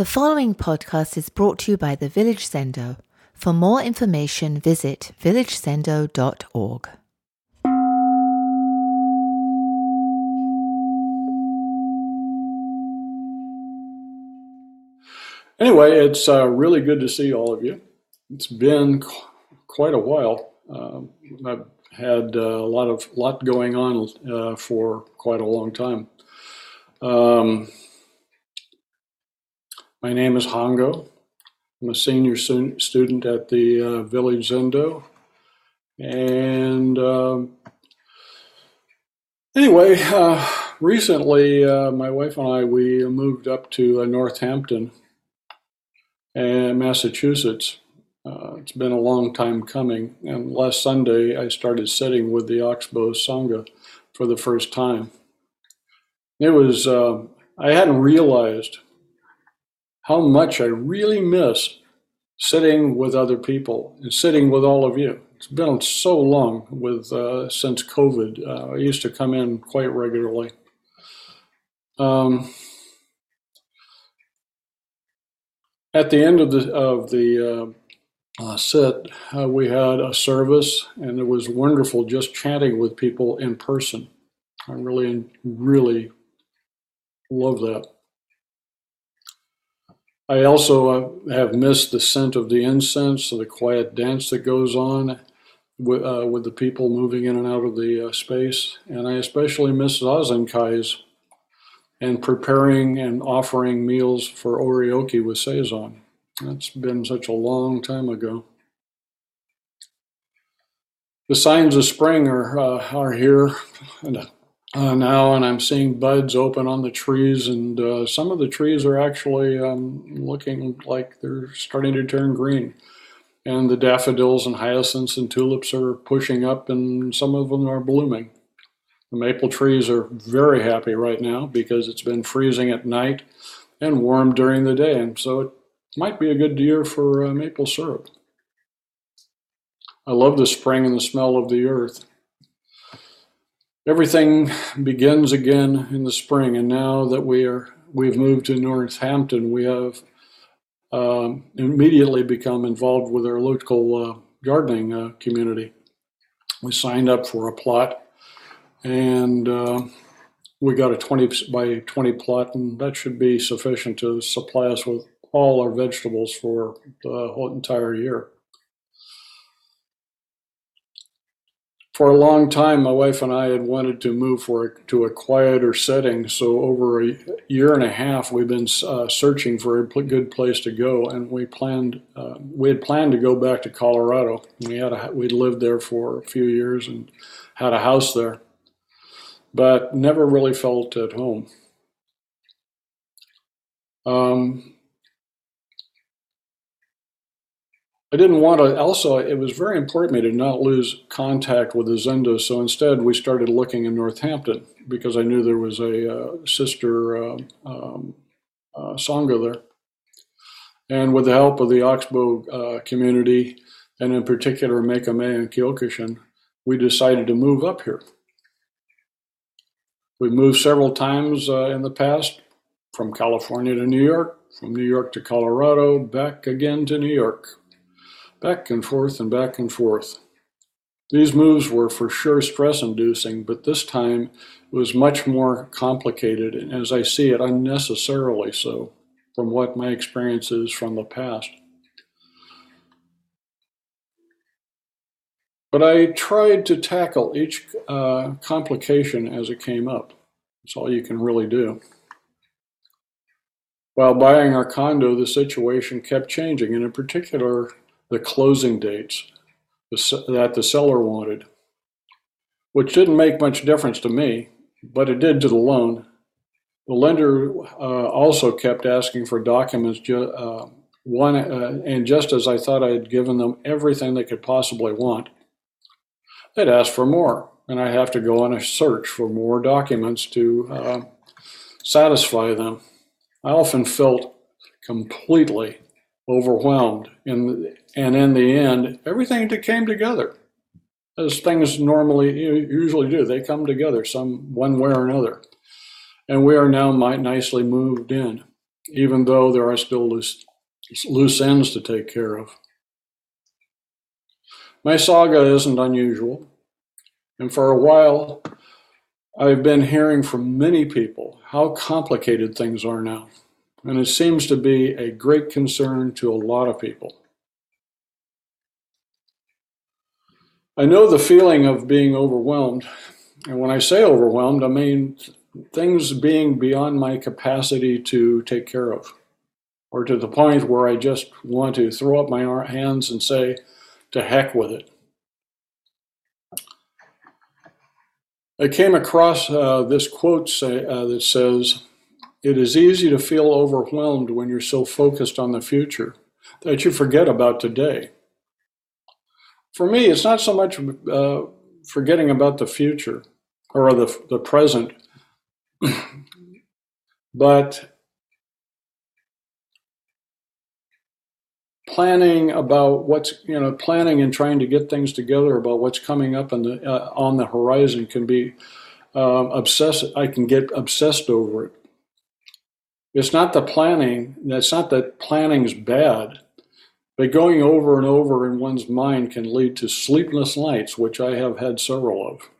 The following podcast is brought to you by the Village Zendo. For more information, visit villagezendo.org. Anyway, it's uh, really good to see all of you. It's been qu- quite a while. Um I've had uh, a lot of lot going on uh, for quite a long time. Um, my name is Hongo. I'm a senior student at the uh, Village Zendo, and um, anyway, uh, recently uh, my wife and I we moved up to uh, Northampton, and Massachusetts. Uh, it's been a long time coming, and last Sunday I started sitting with the Oxbow Sangha for the first time. It was uh, I hadn't realized how much I really miss sitting with other people and sitting with all of you. It's been so long with uh, since COVID. Uh, I used to come in quite regularly. Um, at the end of the of the uh, uh, sit, uh, we had a service, and it was wonderful just chatting with people in person. I really, really love that. I also uh, have missed the scent of the incense, the quiet dance that goes on with, uh, with the people moving in and out of the uh, space, and I especially miss Zazenkais and preparing and offering meals for oryoki with Seizon. That's been such a long time ago. The signs of spring are uh, are here and, uh, now, and I'm seeing buds open on the trees, and uh, some of the trees are actually um, looking like they're starting to turn green. And the daffodils and hyacinths and tulips are pushing up, and some of them are blooming. The maple trees are very happy right now because it's been freezing at night and warm during the day, and so it might be a good year for uh, maple syrup. I love the spring and the smell of the earth. Everything begins again in the spring, and now that we are we've moved to Northampton, we have um, immediately become involved with our local uh, gardening uh, community. We signed up for a plot, and uh, we got a 20 by 20 plot, and that should be sufficient to supply us with all our vegetables for the whole entire year. For a long time, my wife and I had wanted to move for to a quieter setting. So over a year and a half, we've been uh, searching for a good place to go, and we planned uh, we had planned to go back to Colorado. We had a, we'd lived there for a few years and had a house there, but never really felt at home. Um, I didn't want to, also, it was very important to me to not lose contact with the Zendo. So instead, we started looking in Northampton because I knew there was a uh, sister uh, um, uh, Sangha there. And with the help of the Oxbow uh, community, and in particular Mekame and Kyokushin, we decided to move up here. We've moved several times uh, in the past from California to New York, from New York to Colorado, back again to New York back and forth and back and forth. These moves were for sure stress inducing, but this time it was much more complicated, and as I see it, unnecessarily so from what my experience is from the past. But I tried to tackle each uh, complication as it came up. That's all you can really do. While buying our condo, the situation kept changing, and in particular, the closing dates that the seller wanted, which didn't make much difference to me, but it did to the loan. The lender uh, also kept asking for documents. Uh, one, uh, and just as I thought I had given them everything they could possibly want, they'd ask for more, and I'd have to go on a search for more documents to uh, satisfy them. I often felt completely overwhelmed. And, and in the end, everything came together as things normally usually do. They come together some one way or another. And we are now nicely moved in. even though there are still loose, loose ends to take care of. My saga isn't unusual, and for a while I've been hearing from many people how complicated things are now, and it seems to be a great concern to a lot of people. I know the feeling of being overwhelmed, and when I say overwhelmed, I mean things being beyond my capacity to take care of, or to the point where I just want to throw up my hands and say, to heck with it. I came across uh, this quote say, uh, that says, It is easy to feel overwhelmed when you're so focused on the future that you forget about today. For me, it's not so much uh, forgetting about the future or the, the present, but planning about what's you know planning and trying to get things together about what's coming up in the uh, on the horizon can be um, obsessed. I can get obsessed over it. It's not the planning. It's not that planning's bad, but going over and over in one's mind can lead to sleepless nights, which I have had several of.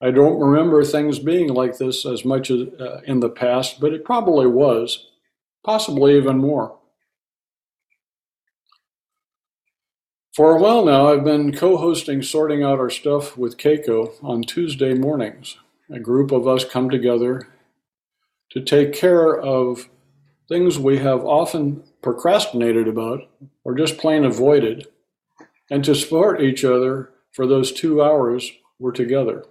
I don't remember things being like this as much as uh, in the past, but it probably was, possibly even more. For a while now, I've been co hosting Sorting Out Our Stuff with Keiko on Tuesday mornings. A group of us come together to take care of things we have often procrastinated about or just plain avoided, and to support each other for those two hours we're together.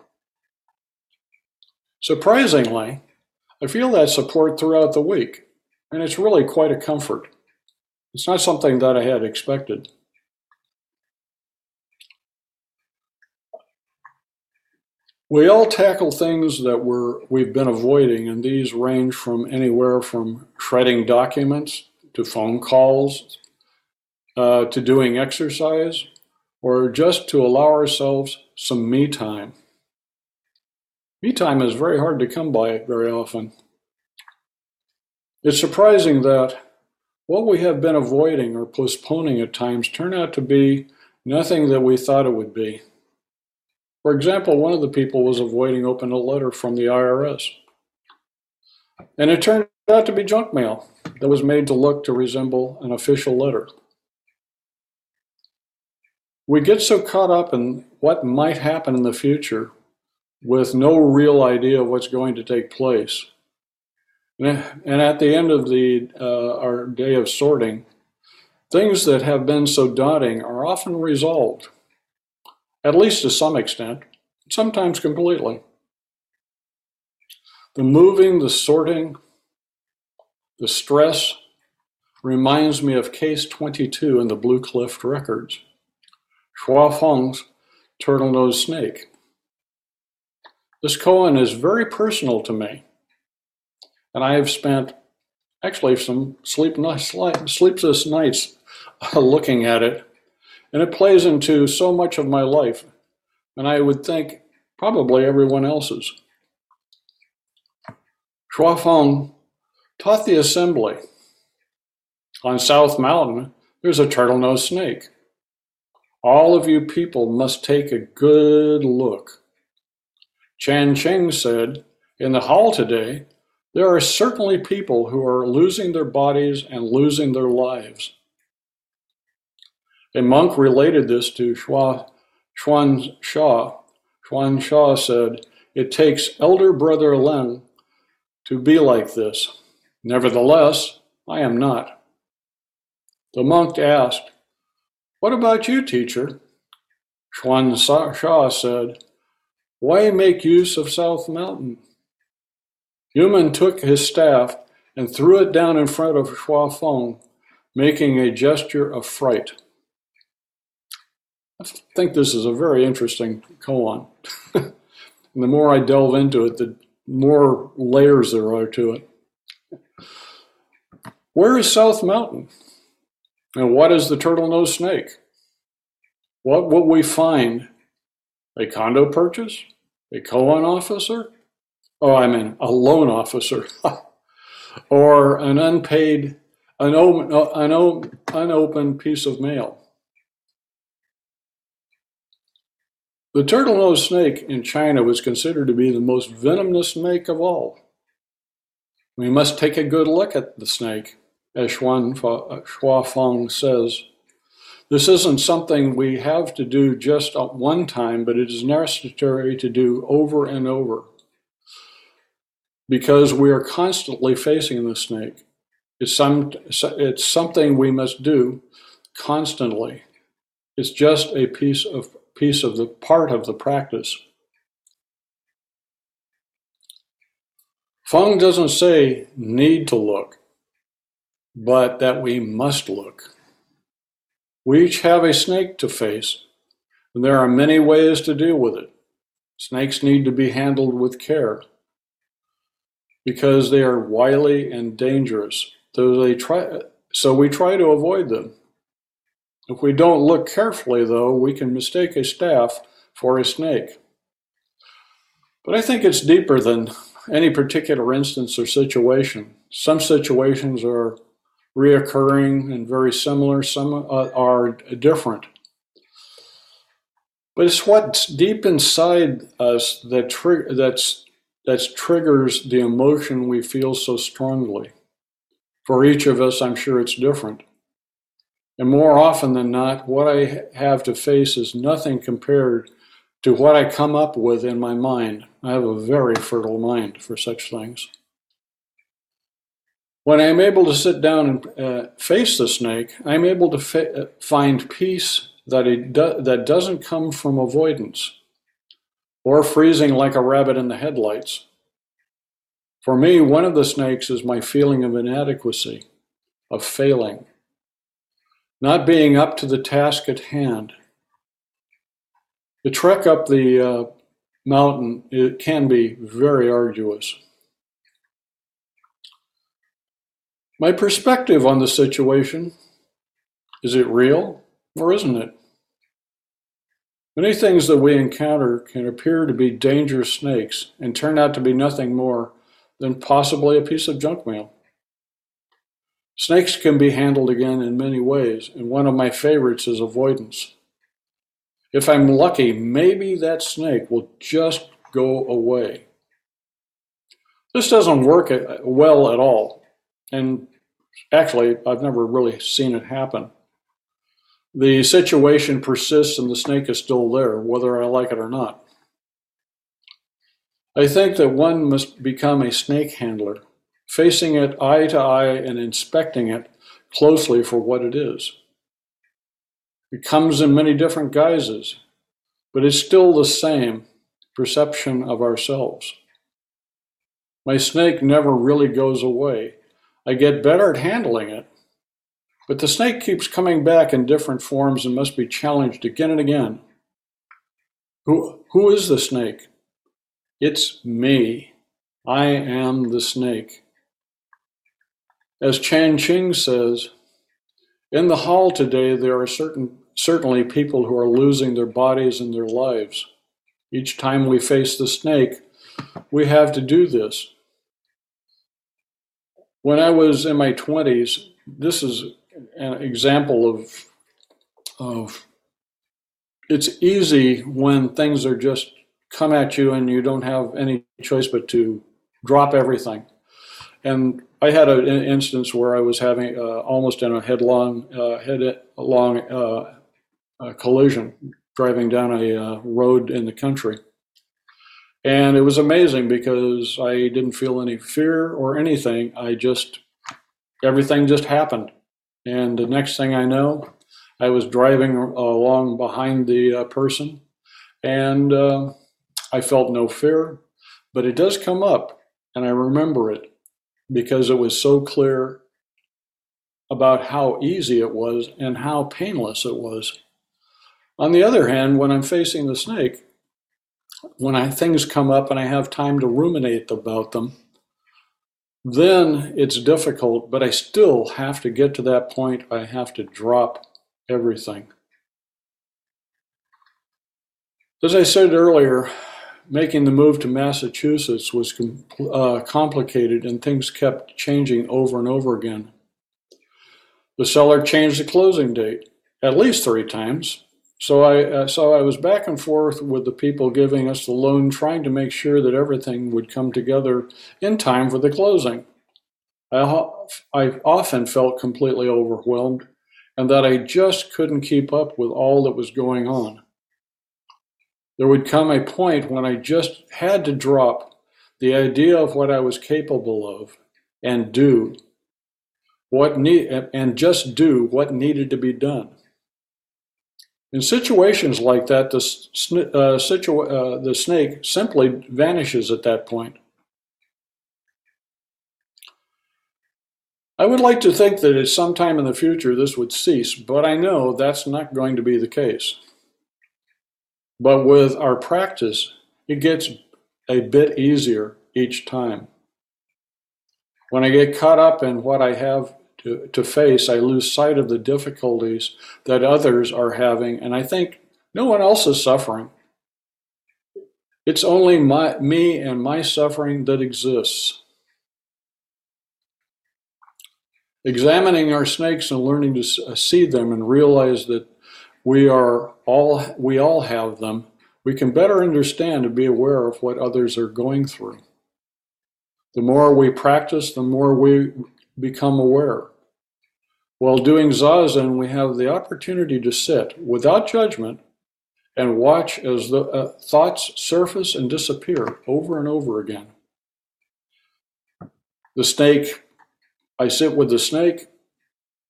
Surprisingly, I feel that support throughout the week, and it's really quite a comfort. It's not something that I had expected. We all tackle things that we're, we've been avoiding, and these range from anywhere from shredding documents to phone calls uh, to doing exercise or just to allow ourselves some me time. Me time is very hard to come by very often. It's surprising that what we have been avoiding or postponing at times turn out to be nothing that we thought it would be. For example, one of the people was avoiding opening a letter from the IRS. And it turned out to be junk mail that was made to look to resemble an official letter. We get so caught up in what might happen in the future with no real idea of what's going to take place. And at the end of the, uh, our day of sorting, things that have been so daunting are often resolved at least to some extent, sometimes completely. The moving, the sorting, the stress reminds me of case 22 in the Blue Cliff records, Xuefeng's turtle-nosed snake. This koan is very personal to me, and I have spent actually some sleep, sleepless nights looking at it and it plays into so much of my life, and I would think probably everyone else's. Feng taught the assembly. On South Mountain, there's a turtle-nosed snake. All of you people must take a good look. Changqing said, In the hall today, there are certainly people who are losing their bodies and losing their lives. A monk related this to Xuan Sha. Xuan Sha said, It takes elder brother Leng to be like this. Nevertheless, I am not. The monk asked, What about you, teacher? Xuan Sha said, Why make use of South Mountain? Yunmen took his staff and threw it down in front of Xuefeng, making a gesture of fright. I think this is a very interesting koan. and the more I delve into it, the more layers there are to it. Where is South Mountain? And what is the turtle-nosed snake? What will we find? A condo purchase? A koan officer? Oh, I mean, a loan officer. or an unpaid, an, an, an unopened piece of mail. The turtle-nosed snake in China was considered to be the most venomous snake of all. We must take a good look at the snake, as Xuefeng uh, says. This isn't something we have to do just at one time, but it is necessary to do over and over because we are constantly facing the snake. It's, some, it's something we must do constantly. It's just a piece of piece of the part of the practice. Fung doesn't say need to look, but that we must look. We each have a snake to face, and there are many ways to deal with it. Snakes need to be handled with care because they are wily and dangerous. So, they try, so we try to avoid them. If we don't look carefully, though, we can mistake a staff for a snake. But I think it's deeper than any particular instance or situation. Some situations are reoccurring and very similar, some uh, are different. But it's what's deep inside us that tri- that's, that triggers the emotion we feel so strongly. For each of us, I'm sure it's different. And more often than not, what I have to face is nothing compared to what I come up with in my mind. I have a very fertile mind for such things. When I'm able to sit down and uh, face the snake, I'm able to fa- uh, find peace that, it do- that doesn't come from avoidance or freezing like a rabbit in the headlights. For me, one of the snakes is my feeling of inadequacy, of failing, not being up to the task at hand. The trek up the uh, mountain it can be very arduous. My perspective on the situation is it real or isn't it? Many things that we encounter can appear to be dangerous snakes and turn out to be nothing more than possibly a piece of junk mail. Snakes can be handled again in many ways, and one of my favorites is avoidance. If I'm lucky, maybe that snake will just go away. This doesn't work uh, well at all and actually, I've never really seen it happen. The situation persists and the snake is still there, whether I like it or not. I think that one must become a snake handler, facing it eye to eye and inspecting it closely for what it is. It comes in many different guises, but it's still the same perception of ourselves. My snake never really goes away. I get better at handling it. But the snake keeps coming back in different forms and must be challenged again and again. Who, who is the snake? It's me. I am the snake. As Changqing says, in the hall today there are certain, certainly people who are losing their bodies and their lives. Each time we face the snake, we have to do this. When I was in my 20s, this is an example of, of it's easy when things are just come at you and you don't have any choice but to drop everything. And I had an instance where I was having uh, almost in a headlong, uh, headlong uh, uh collision driving down a uh, road in the country. And it was amazing because I didn't feel any fear or anything. I just, everything just happened. And the next thing I know, I was driving along behind the uh, person and I felt no fear. But it does come up, and I remember it because it was so clear about how easy it was and how painless it was. On the other hand, when I'm facing the snake, when I, things come up and I have time to ruminate about them, then it's difficult, but I still have to get to that point. I have to drop everything. As I said earlier, making the move to Massachusetts was com- uh, complicated and things kept changing over and over again. The seller changed the closing date at least three times. So I, uh, so I was back and forth with the people giving us the loan, trying to make sure that everything would come together in time for the closing. I, I often felt completely overwhelmed and that I just couldn't keep up with all that was going on. There would come a point when I just had to drop the idea of what I was capable of and do what need and just do what needed to be done. In situations like that, the, uh, uh, the snake simply vanishes at that point. I would like to think that at some time in the future this would cease, but I know that's not going to be the case. But with our practice, it gets a bit easier each time. When I get caught up in what I have to, to face, I lose sight of the difficulties that others are having, and I think no one else is suffering. It's only my, me and my suffering that exists. Examining our snakes and learning to uh, see them and realize that we are all we all have them, we can better understand and be aware of what others are going through. The more we practice, the more we become aware. While doing zazen, we have the opportunity to sit without judgment and watch as the uh, thoughts surface and disappear over and over again. The snake I sit with the snake.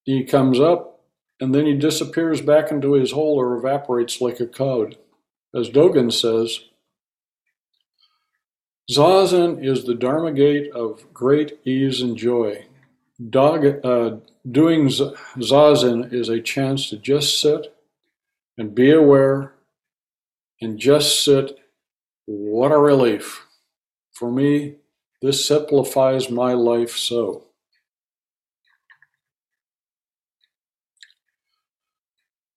He comes up and then he disappears back into his hole or evaporates like a cloud. As Dogen says, Zazen is the Dharma gate of great ease and joy. Dog, uh, doing Zazen is a chance to just sit and be aware and just sit. What a relief. For me, this simplifies my life so.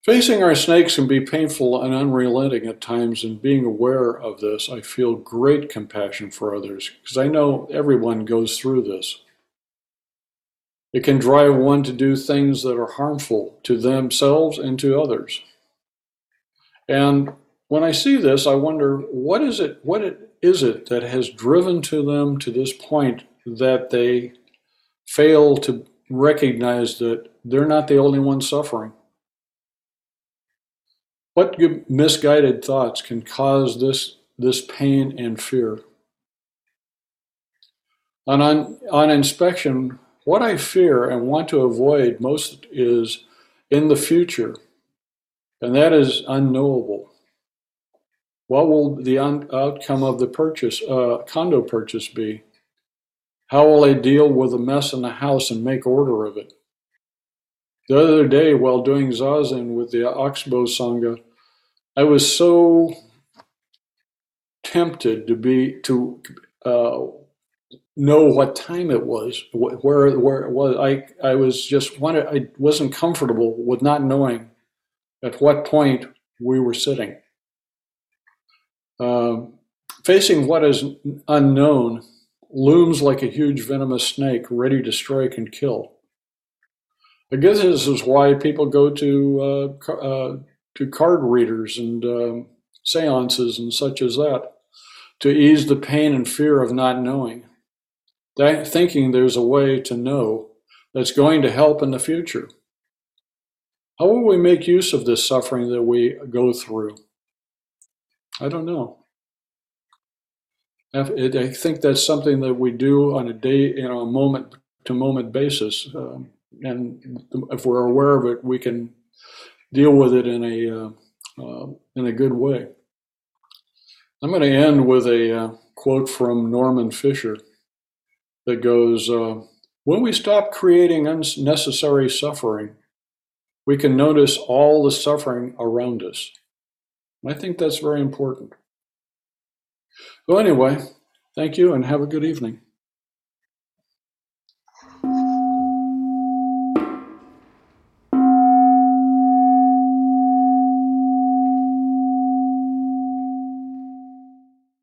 Facing our snakes can be painful and unrelenting at times, and being aware of this, I feel great compassion for others because I know everyone goes through this. It can drive one to do things that are harmful to themselves and to others. And when I see this, I wonder what is it what it, is it that has driven to them to this point that they fail to recognize that they're not the only ones suffering. What misguided thoughts can cause this, this pain and fear? On, on, on inspection, what I fear and want to avoid most is in the future, and that is unknowable. What will the un- outcome of the purchase, uh, condo purchase be? How will I deal with the mess in the house and make order of it? The other day, while doing zazen with the Oxbow Sangha, I was so tempted to be to uh, know what time it was, where where it was. I I was just wanted. I wasn't comfortable with not knowing at what point we were sitting. Um, facing what is unknown looms like a huge venomous snake ready to strike and kill. I guess this is why people go to uh, uh, to card readers and um, seances and such as that to ease the pain and fear of not knowing, that, thinking there's a way to know that's going to help in the future. How will we make use of this suffering that we go through? I don't know. I think that's something that we do on a day, you know, a moment to moment basis. Um, and if we're aware of it, we can deal with it in a uh, uh, in a good way. I'm going to end with a uh, quote from Norman Fischer that goes, uh, "When we stop creating unnecessary suffering, we can notice all the suffering around us." I think that's very important. So anyway, thank you and have a good evening.